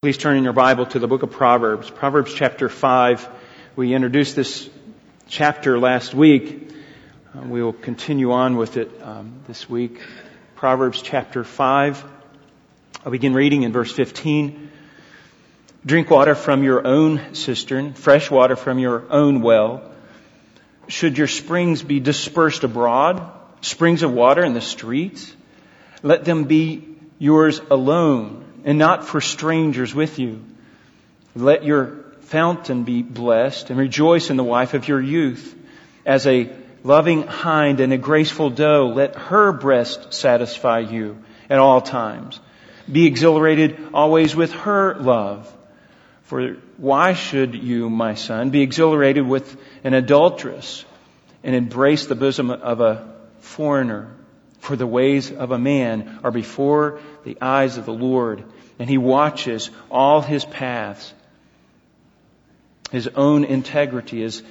Please turn in your Bible to the book of Proverbs, Proverbs chapter 5. We introduced this chapter last week. Uh, we will continue on with it um, this week. Proverbs chapter 5. I'll begin reading in verse 15. Drink water from your own cistern, fresh water from your own well. Should your springs be dispersed abroad, springs of water in the streets, let them be yours alone and not for strangers with you. Let your fountain be blessed and rejoice in the wife of your youth. As a loving hind and a graceful doe, let her breast satisfy you at all times. Be exhilarated always with her love. For why should you, my son, be exhilarated with an adulteress and embrace the bosom of a foreigner? For the ways of a man are before the eyes of the Lord, and he watches all his paths. His own integrity is,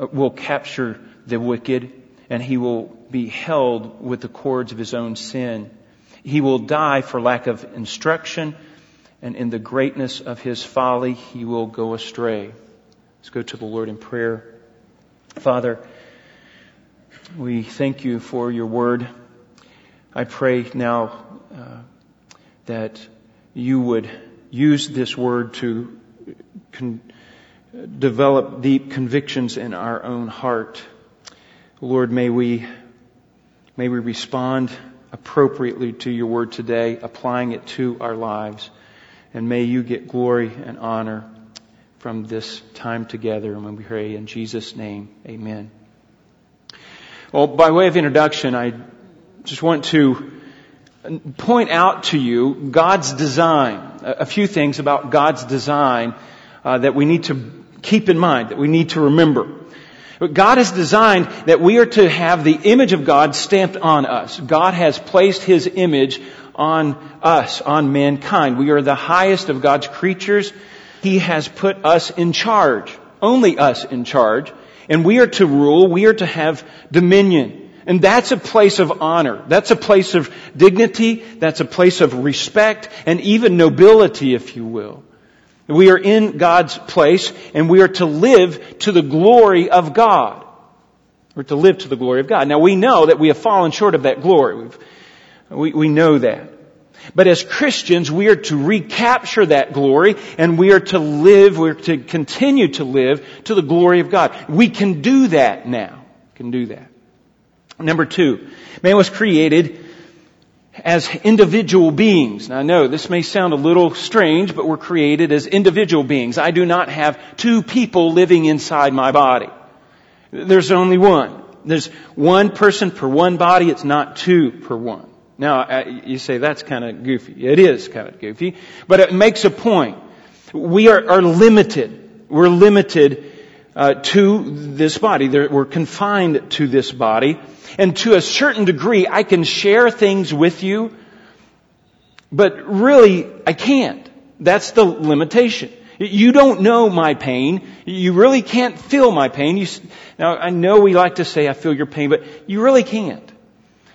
uh, will capture the wicked, and he will be held with the cords of his own sin. He will die for lack of instruction, and in the greatness of his folly, he will go astray. Let's go to the Lord in prayer. Father, we thank you for your word. I pray now uh, that you would use this word to con- develop deep convictions in our own heart. Lord, may we, may we respond appropriately to your word today, applying it to our lives. And may you get glory and honor from this time together. And when we pray in Jesus' name, amen. Well, by way of introduction, I just want to point out to you God's design, a few things about God's design uh, that we need to keep in mind, that we need to remember. But God has designed that we are to have the image of God stamped on us. God has placed His image on us, on mankind. We are the highest of God's creatures. He has put us in charge, only us in charge, and we are to rule, we are to have dominion. And that's a place of honor. That's a place of dignity. That's a place of respect and even nobility, if you will. We are in God's place and we are to live to the glory of God. We're to live to the glory of God. Now we know that we have fallen short of that glory. We've, we, we know that. But as Christians, we are to recapture that glory and we are to live, we're to continue to live to the glory of God. We can do that now. We can do that. Number two, man was created as individual beings. Now I know this may sound a little strange, but we're created as individual beings. I do not have two people living inside my body. There's only one. There's one person per one body. It's not two per one. Now, uh, you say that's kind of goofy. It is kind of goofy, but it makes a point. We are, are limited. We're limited uh, to this body. we're confined to this body. And to a certain degree, I can share things with you, but really, I can't. That's the limitation. You don't know my pain. You really can't feel my pain. You, now, I know we like to say, I feel your pain, but you really can't.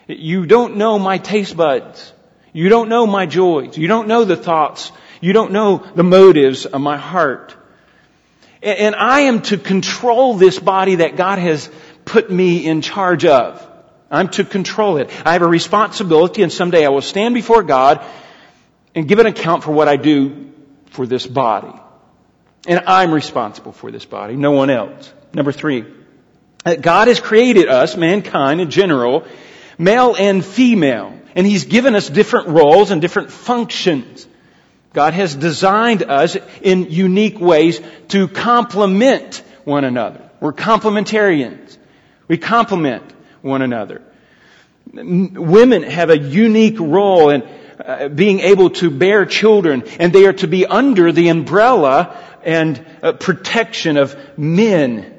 You don't know my taste buds. You don't know my joys. You don't know the thoughts. You don't know the motives of my heart. And I am to control this body that God has put me in charge of. I'm to control it. I have a responsibility and someday I will stand before God and give an account for what I do for this body. And I'm responsible for this body, no one else. Number three, God has created us, mankind in general, male and female, and He's given us different roles and different functions. God has designed us in unique ways to complement one another. We're complementarians. We complement one another. Women have a unique role in uh, being able to bear children, and they are to be under the umbrella and uh, protection of men.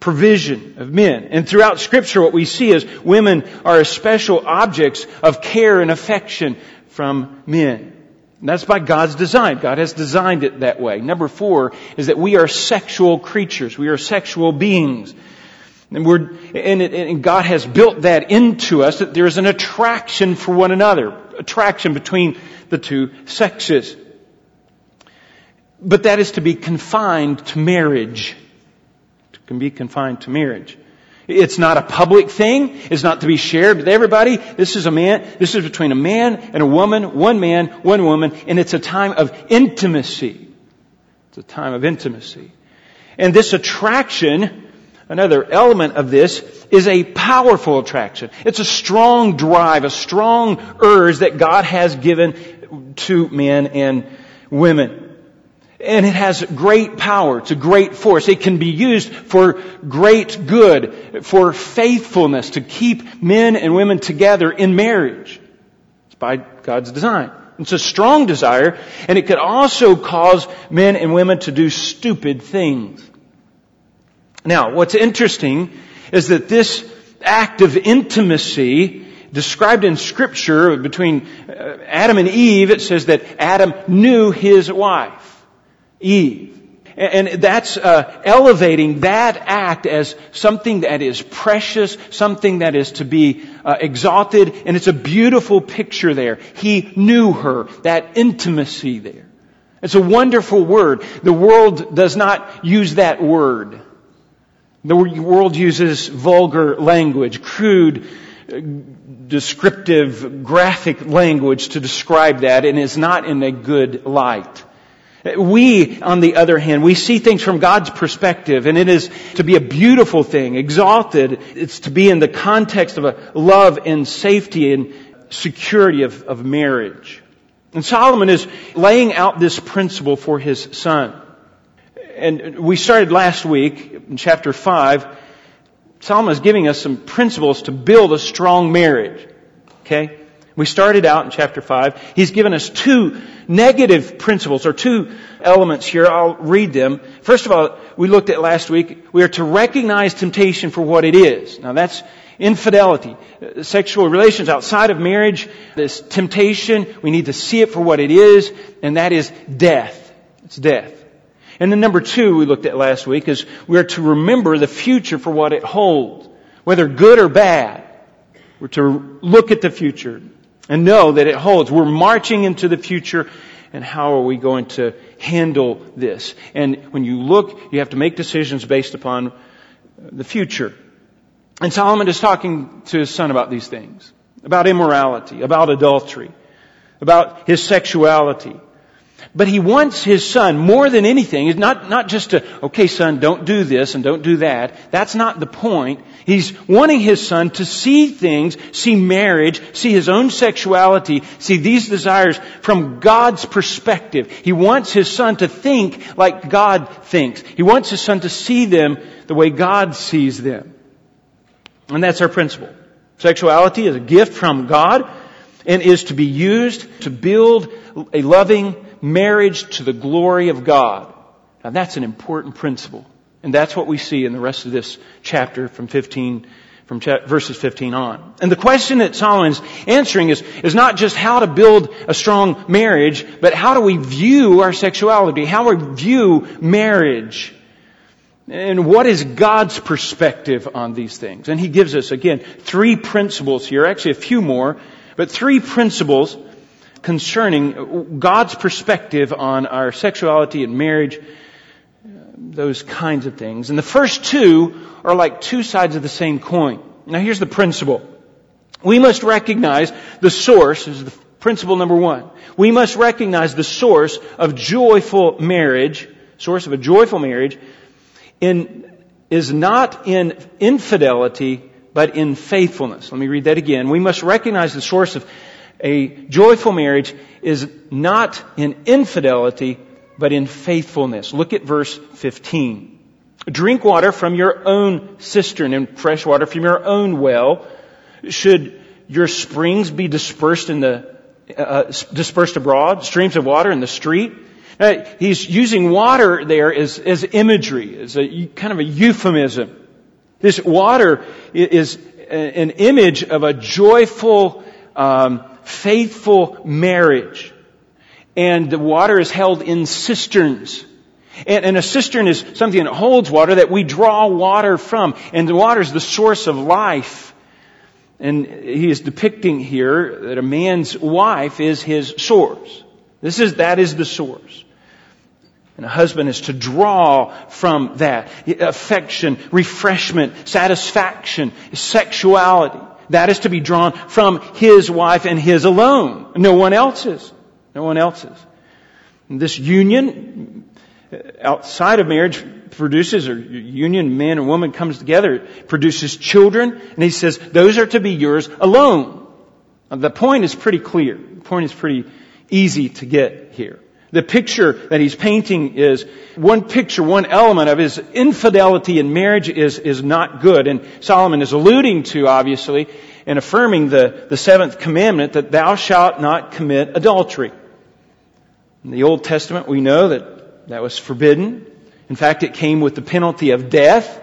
Provision of men. And throughout scripture what we see is women are special objects of care and affection from men. That's by God's design. God has designed it that way. Number four is that we are sexual creatures. We are sexual beings. And, we're, and, it, and God has built that into us that there is an attraction for one another, attraction between the two sexes. but that is to be confined to marriage. It can be confined to marriage. It's not a public thing. It's not to be shared with everybody. This is a man, this is between a man and a woman, one man, one woman, and it's a time of intimacy. It's a time of intimacy. And this attraction, another element of this, is a powerful attraction. It's a strong drive, a strong urge that God has given to men and women. And it has great power. It's a great force. It can be used for great good, for faithfulness, to keep men and women together in marriage. It's by God's design. It's a strong desire, and it could also cause men and women to do stupid things. Now, what's interesting is that this act of intimacy described in scripture between uh, Adam and Eve, it says that Adam knew his wife. Eve. And that's uh, elevating that act as something that is precious, something that is to be uh, exalted, and it's a beautiful picture there. He knew her, that intimacy there. It's a wonderful word. The world does not use that word. The world uses vulgar language, crude, uh, descriptive, graphic language to describe that, and is not in a good light. We, on the other hand, we see things from God's perspective, and it is to be a beautiful thing, exalted. It's to be in the context of a love and safety and security of, of marriage. And Solomon is laying out this principle for his son. And we started last week in chapter 5. Solomon is giving us some principles to build a strong marriage. Okay? We started out in chapter 5. He's given us two negative principles or two elements here. I'll read them. First of all, we looked at last week, we are to recognize temptation for what it is. Now that's infidelity, sexual relations outside of marriage, this temptation, we need to see it for what it is, and that is death. It's death. And then number two we looked at last week is we are to remember the future for what it holds, whether good or bad. We're to look at the future, and know that it holds. We're marching into the future and how are we going to handle this? And when you look, you have to make decisions based upon the future. And Solomon is talking to his son about these things. About immorality, about adultery, about his sexuality, but he wants his son more than anything, is not, not just to, okay son, don't do this and don't do that. That's not the point. He's wanting his son to see things, see marriage, see his own sexuality, see these desires from God's perspective. He wants his son to think like God thinks. He wants his son to see them the way God sees them. And that's our principle. Sexuality is a gift from God and is to be used to build a loving, marriage to the glory of God. Now that's an important principle. And that's what we see in the rest of this chapter from 15, from verses 15 on. And the question that Solomon's answering is, is not just how to build a strong marriage, but how do we view our sexuality? How we view marriage? And what is God's perspective on these things? And he gives us, again, three principles here, actually a few more, but three principles concerning God's perspective on our sexuality and marriage, those kinds of things. And the first two are like two sides of the same coin. Now here's the principle. We must recognize the source, is the principle number one. We must recognize the source of joyful marriage, source of a joyful marriage, in, is not in infidelity, but in faithfulness. Let me read that again. We must recognize the source of a joyful marriage is not in infidelity, but in faithfulness. Look at verse 15. Drink water from your own cistern and fresh water from your own well. Should your springs be dispersed in the uh, dispersed abroad, streams of water in the street? Uh, he's using water there as, as imagery, as a kind of a euphemism. This water is an image of a joyful, um, faithful marriage. And the water is held in cisterns. And, and, a cistern is something that holds water that we draw water from. And the water is the source of life. And he is depicting here that a man's wife is his source. This is, that is the source. And a husband is to draw from that affection, refreshment, satisfaction, sexuality. That is to be drawn from his wife and his alone. No one else's. No one else's. And this union uh, outside of marriage produces, or union, man and woman comes together, produces children, and he says, those are to be yours alone. The point is pretty clear. The point is pretty easy to get here. The picture that he's painting is one picture, one element of his infidelity in marriage is, is not good. And Solomon is alluding to, obviously, and affirming the, the seventh commandment that thou shalt not commit adultery. In the Old Testament, we know that that was forbidden. In fact, it came with the penalty of death.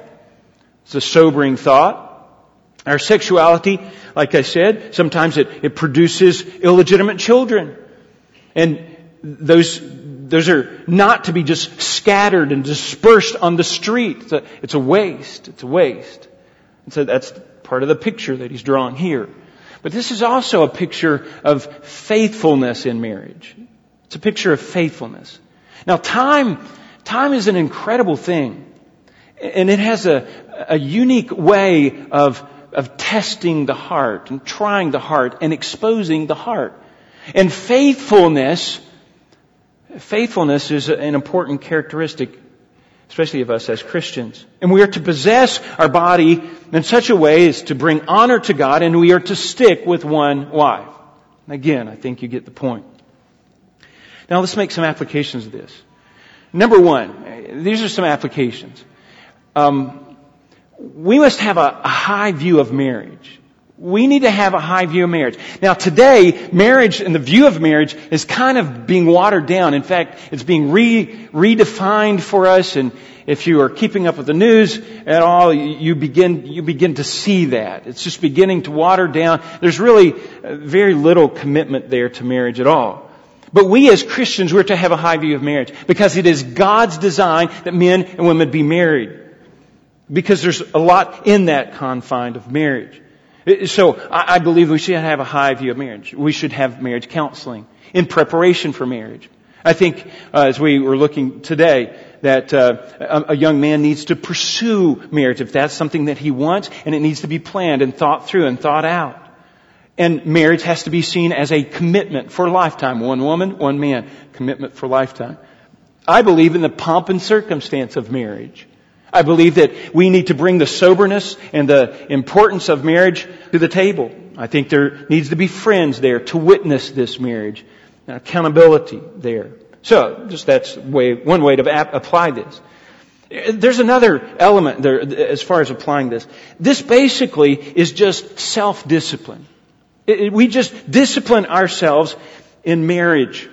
It's a sobering thought. Our sexuality, like I said, sometimes it, it produces illegitimate children. And those, those are not to be just scattered and dispersed on the street. It's a, it's a waste. It's a waste. And so that's part of the picture that he's drawing here. But this is also a picture of faithfulness in marriage. It's a picture of faithfulness. Now time, time is an incredible thing. And it has a, a unique way of, of testing the heart and trying the heart and exposing the heart. And faithfulness Faithfulness is an important characteristic, especially of us as Christians. And we are to possess our body in such a way as to bring honor to God and we are to stick with one wife. Again, I think you get the point. Now let's make some applications of this. Number one, these are some applications. Um, we must have a, a high view of marriage. We need to have a high view of marriage. Now today, marriage and the view of marriage is kind of being watered down. In fact, it's being re, redefined for us and if you are keeping up with the news at all, you begin, you begin to see that. It's just beginning to water down. There's really uh, very little commitment there to marriage at all. But we as Christians, we're to have a high view of marriage because it is God's design that men and women be married. Because there's a lot in that confine of marriage. So I believe we should have a high view of marriage. We should have marriage counseling in preparation for marriage. I think uh, as we were looking today that uh, a, a, young man needs to pursue marriage if that's something that he wants, and it needs to be planned and thought through and thought out. And marriage has to be seen as a commitment for a lifetime. One woman, one man, commitment for lifetime. I believe in the pomp and circumstance of marriage. I believe that we need to bring the soberness and the importance of marriage to the table. I think there needs to be friends there to witness this marriage, and accountability there. So, just that's way, one way to ap- apply this. There's another element there as far as applying this. This basically is just self-discipline. It, it, we just discipline ourselves in marriage.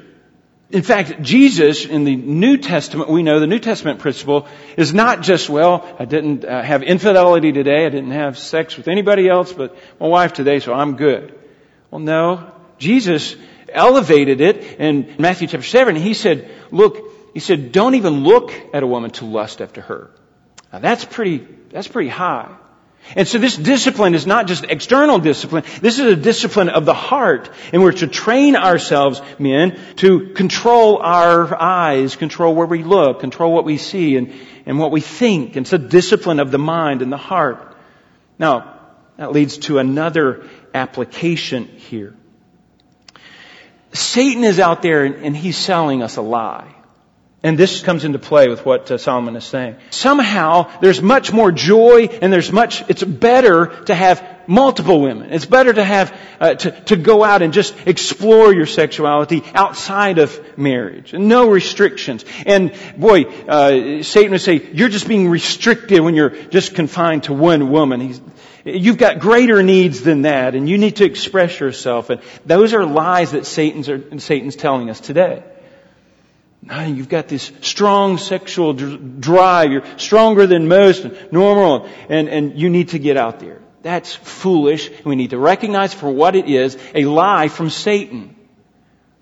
In fact, Jesus in the New Testament, we know the New Testament principle is not just, well, I didn't uh, have infidelity today, I didn't have sex with anybody else but my wife today, so I'm good. Well, no. Jesus elevated it in Matthew chapter 7. He said, look, he said, don't even look at a woman to lust after her. Now that's pretty, that's pretty high. And so this discipline is not just external discipline. This is a discipline of the heart. And we're to train ourselves, men, to control our eyes, control where we look, control what we see and, and what we think. It's a discipline of the mind and the heart. Now, that leads to another application here. Satan is out there and he's selling us a lie. And this comes into play with what uh, Solomon is saying. Somehow, there's much more joy and there's much, it's better to have multiple women. It's better to have, uh, to, to go out and just explore your sexuality outside of marriage. No restrictions. And boy, uh, Satan would say, you're just being restricted when you're just confined to one woman. He's, You've got greater needs than that, and you need to express yourself. And those are lies that Satan's, are, Satan's telling us today. You've got this strong sexual drive. You're stronger than most, normal, and, and you need to get out there. That's foolish. We need to recognize for what it is, a lie from Satan.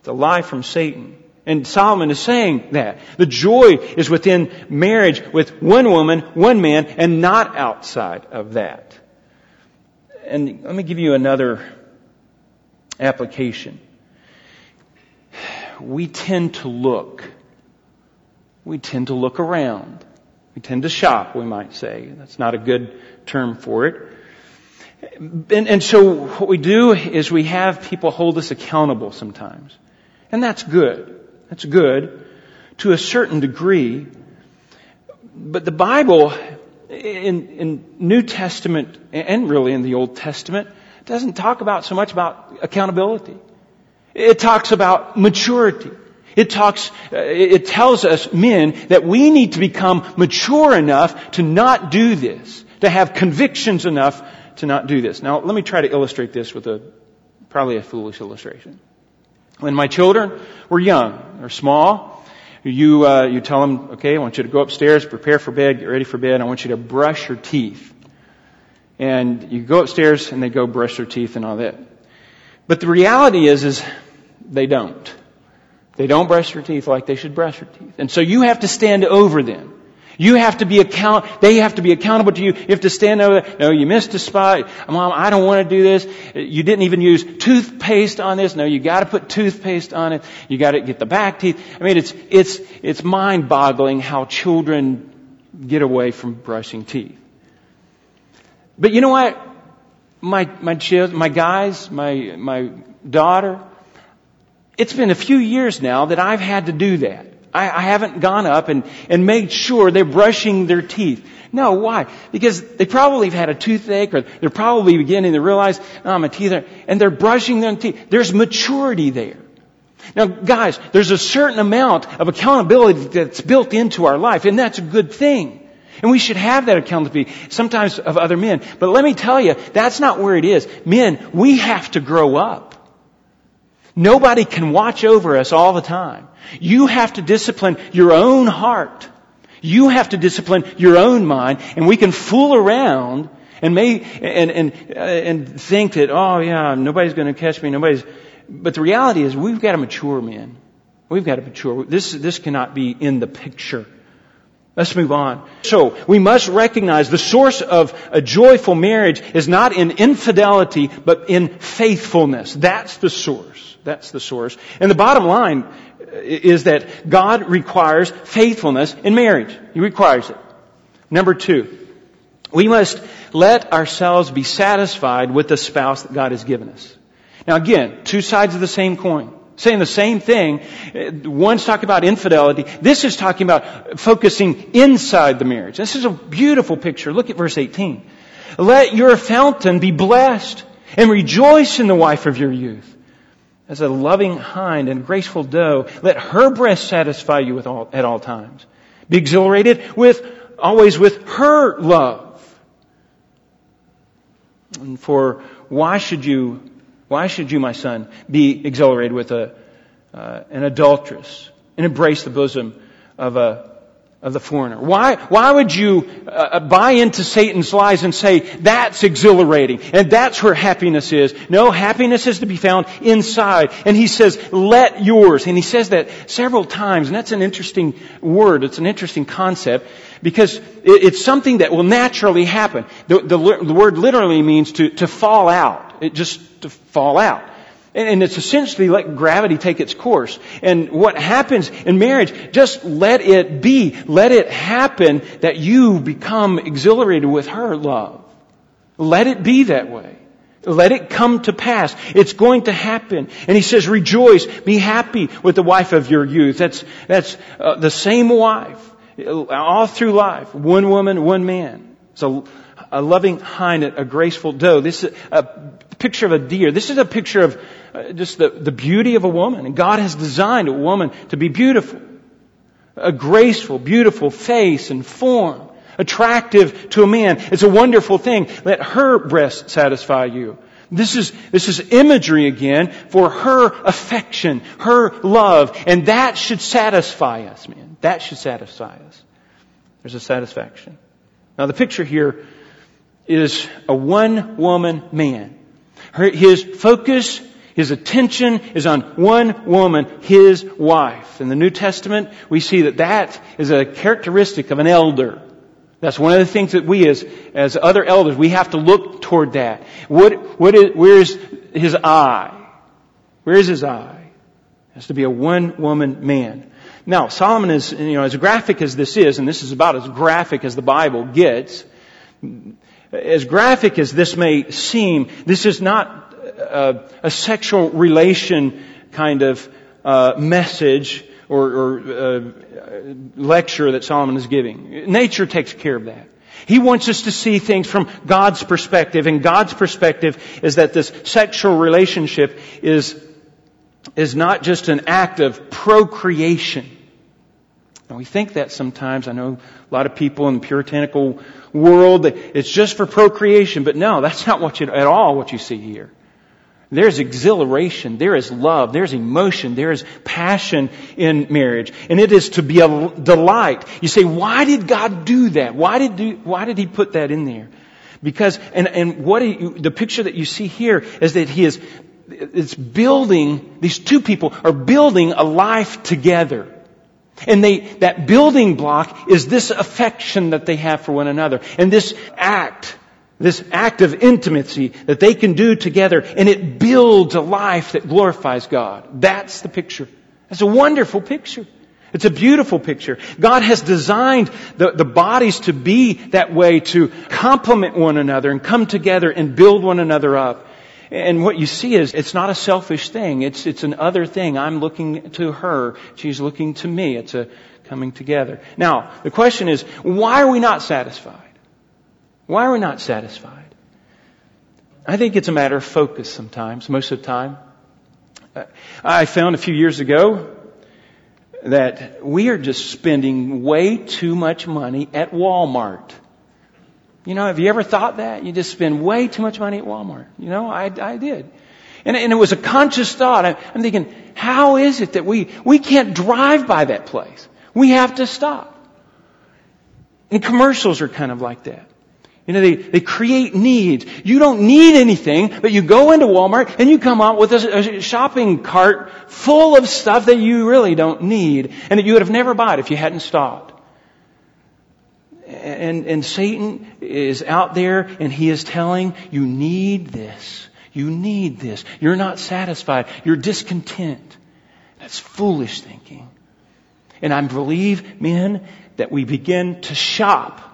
It's a lie from Satan. And Solomon is saying that. The joy is within marriage with one woman, one man, and not outside of that. And let me give you another application we tend to look we tend to look around. We tend to shop, we might say. That's not a good term for it. And, and so what we do is we have people hold us accountable sometimes. And that's good. That's good to a certain degree. But the Bible in, in New Testament and really in the Old Testament doesn't talk about so much about accountability. It talks about maturity. It talks, uh, it tells us men that we need to become mature enough to not do this, to have convictions enough to not do this. Now, let me try to illustrate this with a, probably a foolish illustration. When my children were young or small, you, uh, you tell them, okay, I want you to go upstairs, prepare for bed, get ready for bed, I want you to brush your teeth. And you go upstairs and they go brush their teeth and all that. But the reality is, is they don't. They don't brush their teeth like they should brush their teeth. And so you have to stand over them. You have to be account, they have to be accountable to you. You have to stand over there. No, you missed a spot. Mom, I don't want to do this. You didn't even use toothpaste on this. No, you gotta put toothpaste on it. You gotta get the back teeth. I mean, it's, it's, it's mind boggling how children get away from brushing teeth. But you know what? My, my children, my guys, my, my daughter, it's been a few years now that I've had to do that. I, I haven't gone up and, and made sure they're brushing their teeth. No, why? Because they probably have had a toothache or they're probably beginning to realize, oh, my teeth are, and they're brushing their teeth. There's maturity there. Now, guys, there's a certain amount of accountability that's built into our life, and that's a good thing. And we should have that accountability, sometimes of other men. But let me tell you, that's not where it is. Men, we have to grow up. Nobody can watch over us all the time. You have to discipline your own heart. You have to discipline your own mind, and we can fool around and may and and uh, and think that oh yeah nobody's going to catch me nobody's but the reality is we've got to mature men we've got to mature this this cannot be in the picture let's move on so we must recognize the source of a joyful marriage is not in infidelity but in faithfulness that's the source that's the source and the bottom line uh, is that God requires faithfulness in marriage. He requires it. Number two, we must let ourselves be satisfied with the spouse that God has given us. Now again, two sides of the same coin. Saying the same thing. Uh, one's talking about infidelity. This is talking about focusing inside the marriage. This is a beautiful picture. Look at verse 18. Let your fountain be blessed and rejoice in the wife of your youth as a loving hind and graceful doe. Let her breast satisfy you all, at all times. Be exhilarated with, always with her love. And for why should you, why should you, my son, be exhilarated with a, uh, an adulteress and embrace the bosom of a of the foreigner. Why, why would you uh, uh, buy into Satan's lies and say that's exhilarating and that's where happiness is? No, happiness is to be found inside. And he says, let yours. And he says that several times, and that's an interesting word. It's an interesting concept because it, it's something that will naturally happen. The, the, the word literally means to, to fall out. It just to fall out. And it's essentially let gravity take its course. And what happens in marriage, just let it be. Let it happen that you become exhilarated with her love. Let it be that way. Let it come to pass. It's going to happen. And he says, rejoice, be happy with the wife of your youth. That's, that's uh, the same wife all through life. One woman, one man. So a loving hind, a graceful doe. This is a picture of a deer. This is a picture of uh, just the, the beauty of a woman. And God has designed a woman to be beautiful. A graceful, beautiful face and form. Attractive to a man. It's a wonderful thing. Let her breast satisfy you. This is, this is imagery again for her affection, her love, and that should satisfy us, man. That should satisfy us. There's a satisfaction. Now the picture here is a one woman man. Her, his focus his attention is on one woman, his wife. In the New Testament, we see that that is a characteristic of an elder. That's one of the things that we as, as other elders, we have to look toward that. What, what is, where is his eye? Where is his eye? It has to be a one woman man. Now, Solomon is, you know, as graphic as this is, and this is about as graphic as the Bible gets, as graphic as this may seem, this is not a, a sexual relation kind of uh, message or, or uh, lecture that Solomon is giving. Nature takes care of that. He wants us to see things from God's perspective, and God's perspective is that this sexual relationship is, is not just an act of procreation. And we think that sometimes. I know a lot of people in the puritanical world, that it's just for procreation, but no, that's not what you, at all what you see here. There's exhilaration, there is love, there's emotion, there is passion in marriage. And it is to be a delight. You say, why did God do that? Why did, do, why did He put that in there? Because, and, and what he, the picture that you see here is that He is, it's building, these two people are building a life together. And they, that building block is this affection that they have for one another. And this act this act of intimacy that they can do together and it builds a life that glorifies God. That's the picture. That's a wonderful picture. It's a beautiful picture. God has designed the, the bodies to be that way to complement one another and come together and build one another up. And what you see is it's not a selfish thing. It's, it's an other thing. I'm looking to her. She's looking to me. It's a coming together. Now, the question is, why are we not satisfied? Why are we not satisfied? I think it's a matter of focus sometimes, most of the time. Uh, I found a few years ago that we are just spending way too much money at Walmart. You know, have you ever thought that? You just spend way too much money at Walmart. You know, I, I did. And, and it was a conscious thought. I, I'm thinking, how is it that we, we can't drive by that place? We have to stop. And commercials are kind of like that. You know, they, they create needs. You don't need anything, but you go into Walmart and you come out with a, a, shopping cart full of stuff that you really don't need and that you would have never bought if you hadn't stopped. And, and Satan is out there and he is telling you need this. You need this. You're not satisfied. You're discontent. That's foolish thinking. And I believe, men, that we begin to shop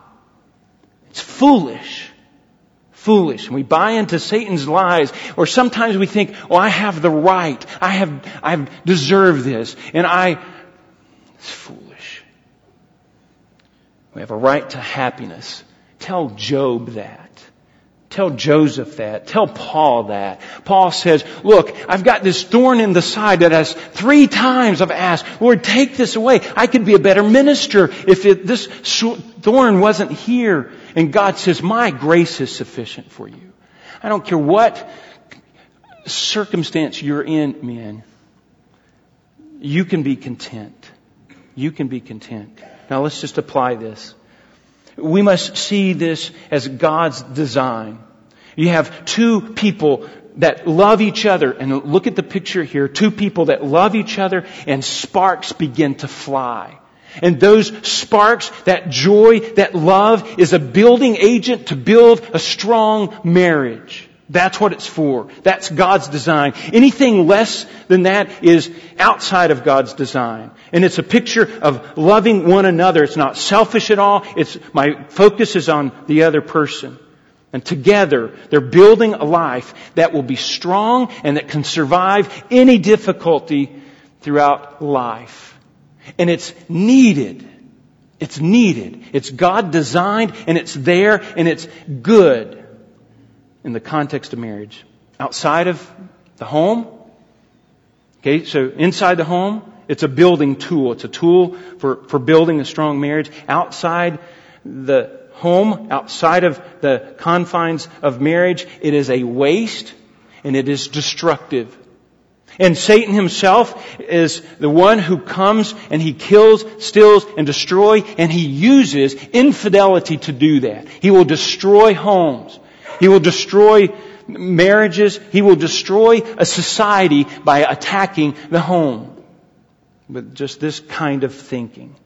it's foolish. Foolish. And we buy into Satan's lies, or sometimes we think, oh, I have the right. I have, I have deserved this. And I, it's foolish. We have a right to happiness. Tell Job that. Tell Joseph that. Tell Paul that. Paul says, look, I've got this thorn in the side that has three times I've asked, Lord, take this away. I could be a better minister if it, this thorn wasn't here. And God says, my grace is sufficient for you. I don't care what circumstance you're in, men. You can be content. You can be content. Now let's just apply this. We must see this as God's design. You have two people that love each other, and look at the picture here, two people that love each other, and sparks begin to fly. And those sparks, that joy, that love is a building agent to build a strong marriage. That's what it's for. That's God's design. Anything less than that is outside of God's design. And it's a picture of loving one another. It's not selfish at all. It's, my focus is on the other person. And together, they're building a life that will be strong and that can survive any difficulty throughout life. And it's needed. It's needed. It's God designed and it's there and it's good in the context of marriage. Outside of the home, okay, so inside the home, it's a building tool. It's a tool for, for building a strong marriage. Outside the home, outside of the confines of marriage, it is a waste and it is destructive. And Satan himself is the one who comes and he kills, steals, and destroys, and he uses infidelity to do that. He will destroy homes. He will destroy marriages. He will destroy a society by attacking the home. With just this kind of thinking.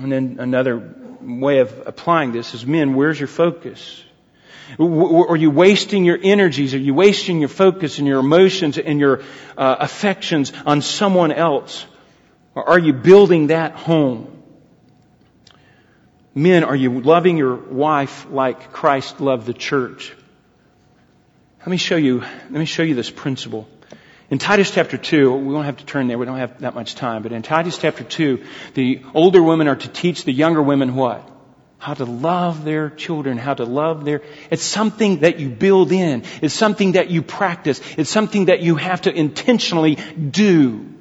And then another way of applying this is men, where's your focus? Are you wasting your energies? Are you wasting your focus and your emotions and your uh, affections on someone else? Or are you building that home? Men, are you loving your wife like Christ loved the church? Let me show you, let me show you this principle. In Titus chapter 2, we won't have to turn there, we don't have that much time, but in Titus chapter 2, the older women are to teach the younger women what? How to love their children, how to love their, it's something that you build in. It's something that you practice. It's something that you have to intentionally do.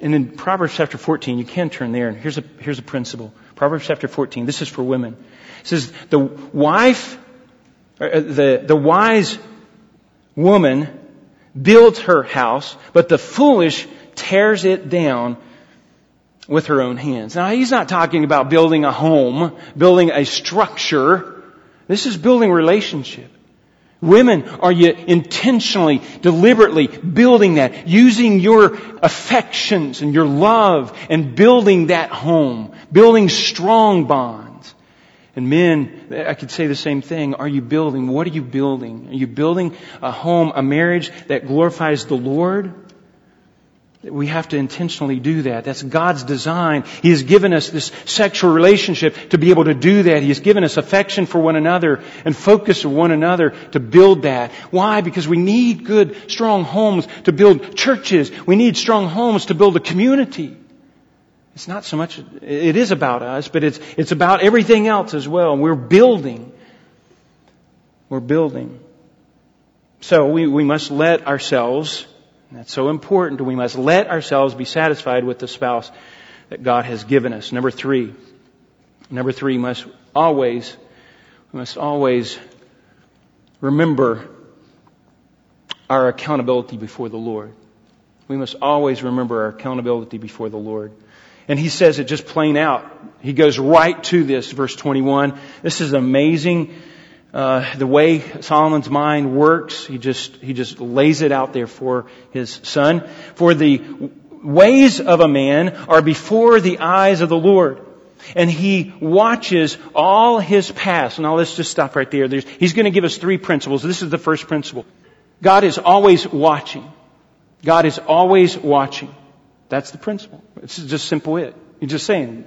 And in Proverbs chapter 14, you can turn there, and here's a, here's a principle. Proverbs chapter 14. This is for women. It says, the wife, uh, the, the wise woman builds her house, but the foolish tears it down with her own hands. Now he's not talking about building a home, building a structure. This is building relationship. Women, are you intentionally, deliberately building that, using your affections and your love and building that home, building strong bonds? And men, I could say the same thing. Are you building? What are you building? Are you building a home, a marriage that glorifies the Lord? We have to intentionally do that. That's God's design. He has given us this sexual relationship to be able to do that. He has given us affection for one another and focus on one another to build that. Why? Because we need good, strong homes to build churches. We need strong homes to build a community. It's not so much, it is about us, but it's, it's about everything else as well. We're building. We're building. So we, we must let ourselves that's so important. We must let ourselves be satisfied with the spouse that God has given us. Number three. Number three must always, we must always remember our accountability before the Lord. We must always remember our accountability before the Lord. And he says it just plain out. He goes right to this, verse 21. This is amazing uh, the way Solomon's mind works. He just he just lays it out there for his son. For the ways of a man are before the eyes of the Lord. And he watches all his past. Now let's just stop right there. There's, he's going to give us three principles. This is the first principle. God is always watching. God is always watching. That's the principle. It's just simple it. He's just saying,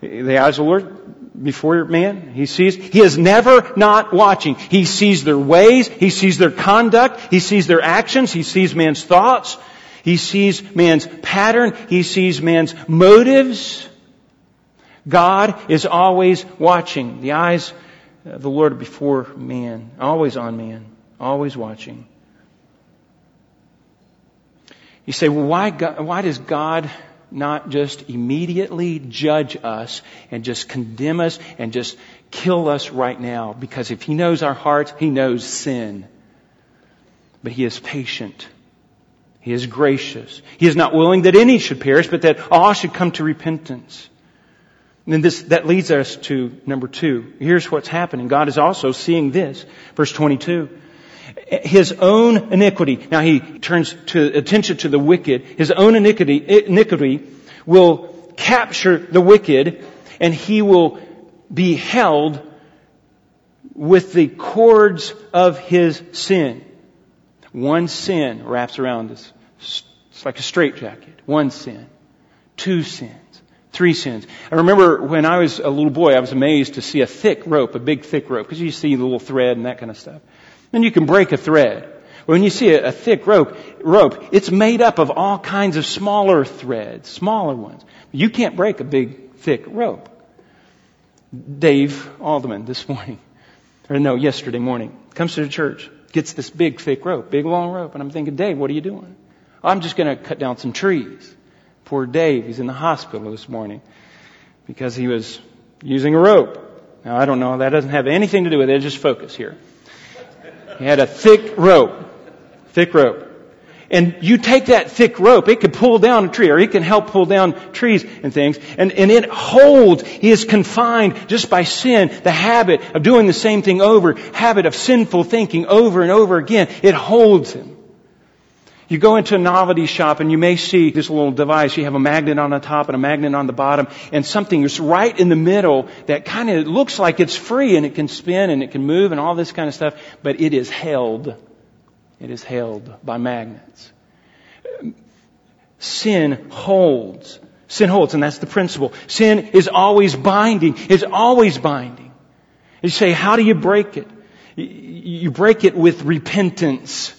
the eyes of the Lord before man. He sees. He is never not watching. He sees their ways. He sees their conduct. He sees their actions. He sees man's thoughts. He sees man's pattern. He sees man's motives. God is always watching. The eyes of the Lord before man. Always on man. Always watching. You say, well, why, God, why does God not just immediately judge us and just condemn us and just kill us right now. Because if He knows our hearts, He knows sin. But He is patient. He is gracious. He is not willing that any should perish, but that all should come to repentance. And this, that leads us to number two. Here's what's happening. God is also seeing this. Verse 22 his own iniquity. Now he turns to attention to the wicked. His own iniquity, iniquity will capture the wicked and he will be held with the cords of his sin. One sin wraps around us. It's like a straitjacket. One sin. Two sins. Three sins. I remember when I was a little boy, I was amazed to see a thick rope, a big thick rope, because you see the little thread and that kind of stuff. Then you can break a thread. When you see a, a thick rope, rope, it's made up of all kinds of smaller threads, smaller ones. You can't break a big, thick rope. Dave Alderman this morning, or no, yesterday morning, comes to the church, gets this big, thick rope, big, long rope, and I'm thinking, Dave, what are you doing? I'm just going to cut down some trees. Poor Dave, he's in the hospital this morning because he was using a rope. Now, I don't know, that doesn't have anything to do with it, just focus here. He had a thick rope. Thick rope. And you take that thick rope, it could pull down a tree, or it can help pull down trees and things, and, and it holds, he is confined just by sin, the habit of doing the same thing over, habit of sinful thinking over and over again. It holds him. You go into a novelty shop and you may see this little device. You have a magnet on the top and a magnet on the bottom and something is right in the middle that kind of looks like it's free and it can spin and it can move and all this kind of stuff, but it is held. It is held by magnets. sin holds. Sin holds, and that's the principle. Sin is always binding. It's always binding. You say, how do you break it? You break it with repentance.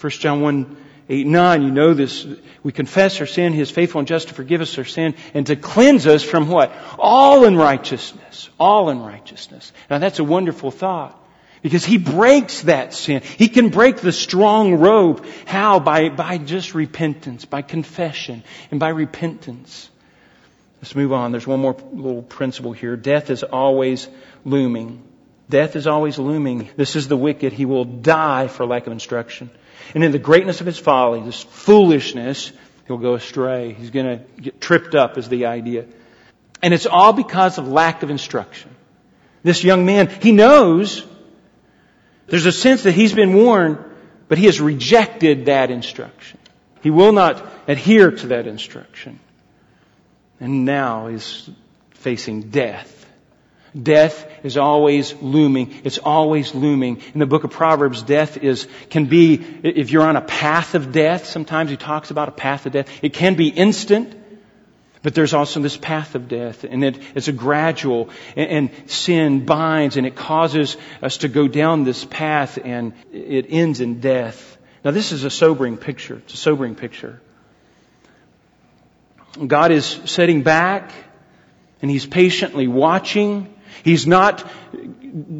1 John 1, 8, 9, you know this. We confess our sin. He is faithful and just to forgive us our sin and to cleanse us from what? All unrighteousness. All unrighteousness. Now that's a wonderful thought. Because he breaks that sin. He can break the strong rope. How? By, by just repentance, by confession, and by repentance. Let's move on. There's one more little principle here. Death is always looming. Death is always looming. This is the wicked. He will die for lack of instruction. And in the greatness of his folly, this foolishness, he'll go astray. He's going to get tripped up is the idea. And it's all because of lack of instruction. This young man, he knows there's a sense that he's been warned, but he has rejected that instruction. He will not adhere to that instruction. And now he's facing death. Death is always looming. It's always looming. In the book of Proverbs, death is, can be, if you're on a path of death, sometimes he talks about a path of death. It can be instant, but there's also this path of death, and it, it's a gradual, and, and sin binds, and it causes us to go down this path, and it ends in death. Now this is a sobering picture. It's a sobering picture. God is sitting back, and He's patiently watching, He's not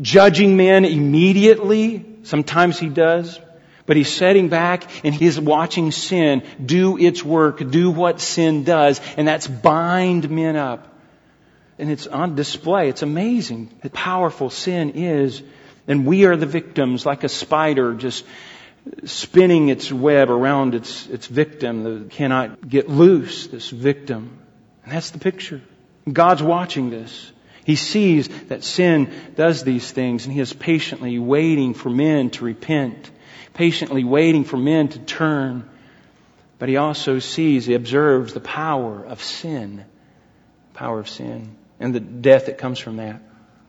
judging men immediately. Sometimes he does. But he's setting back and he's watching sin do its work, do what sin does, and that's bind men up. And it's on display. It's amazing how powerful sin is. And we are the victims like a spider just spinning its web around its, its victim that cannot get loose, this victim. And that's the picture. God's watching this. He sees that sin does these things and he is patiently waiting for men to repent, patiently waiting for men to turn. But he also sees, he observes the power of sin, power of sin, and the death that comes from that.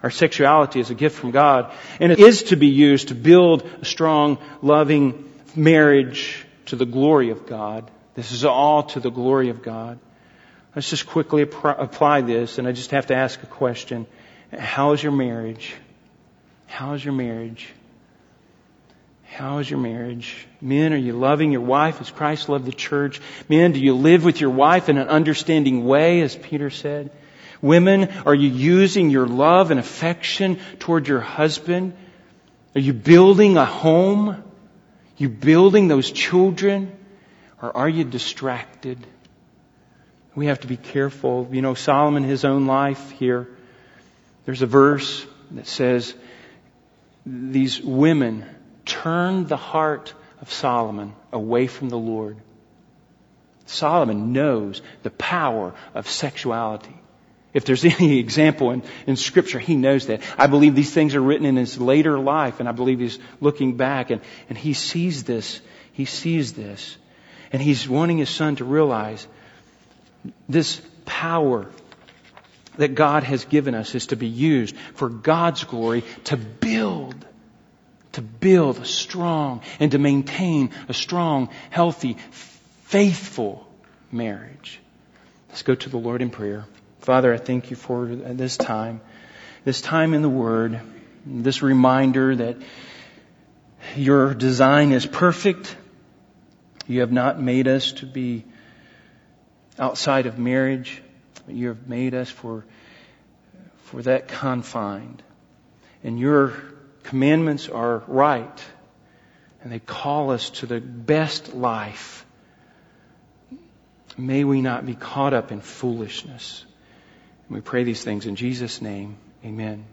Our sexuality is a gift from God, and it is to be used to build a strong, loving marriage to the glory of God. This is all to the glory of God. Let's just quickly apply this, and I just have to ask a question. How is your marriage? How is your marriage? How is your marriage? Men, are you loving your wife as Christ loved the church? Men, do you live with your wife in an understanding way, as Peter said? Women, are you using your love and affection toward your husband? Are you building a home? Are you building those children? Or are you distracted? We have to be careful. You know, Solomon, his own life here, there's a verse that says, these women turned the heart of Solomon away from the Lord. Solomon knows the power of sexuality. If there's any example in, in scripture, he knows that. I believe these things are written in his later life, and I believe he's looking back and, and he sees this. He sees this. And he's wanting his son to realize this power that God has given us is to be used for God's glory to build, to build a strong and to maintain a strong, healthy, faithful marriage. Let's go to the Lord in prayer. Father, I thank you for this time, this time in the Word, this reminder that your design is perfect. You have not made us to be outside of marriage, you have made us for, for that confined. And your commandments are right, and they call us to the best life. May we not be caught up in foolishness. And we pray these things in Jesus' name. Amen.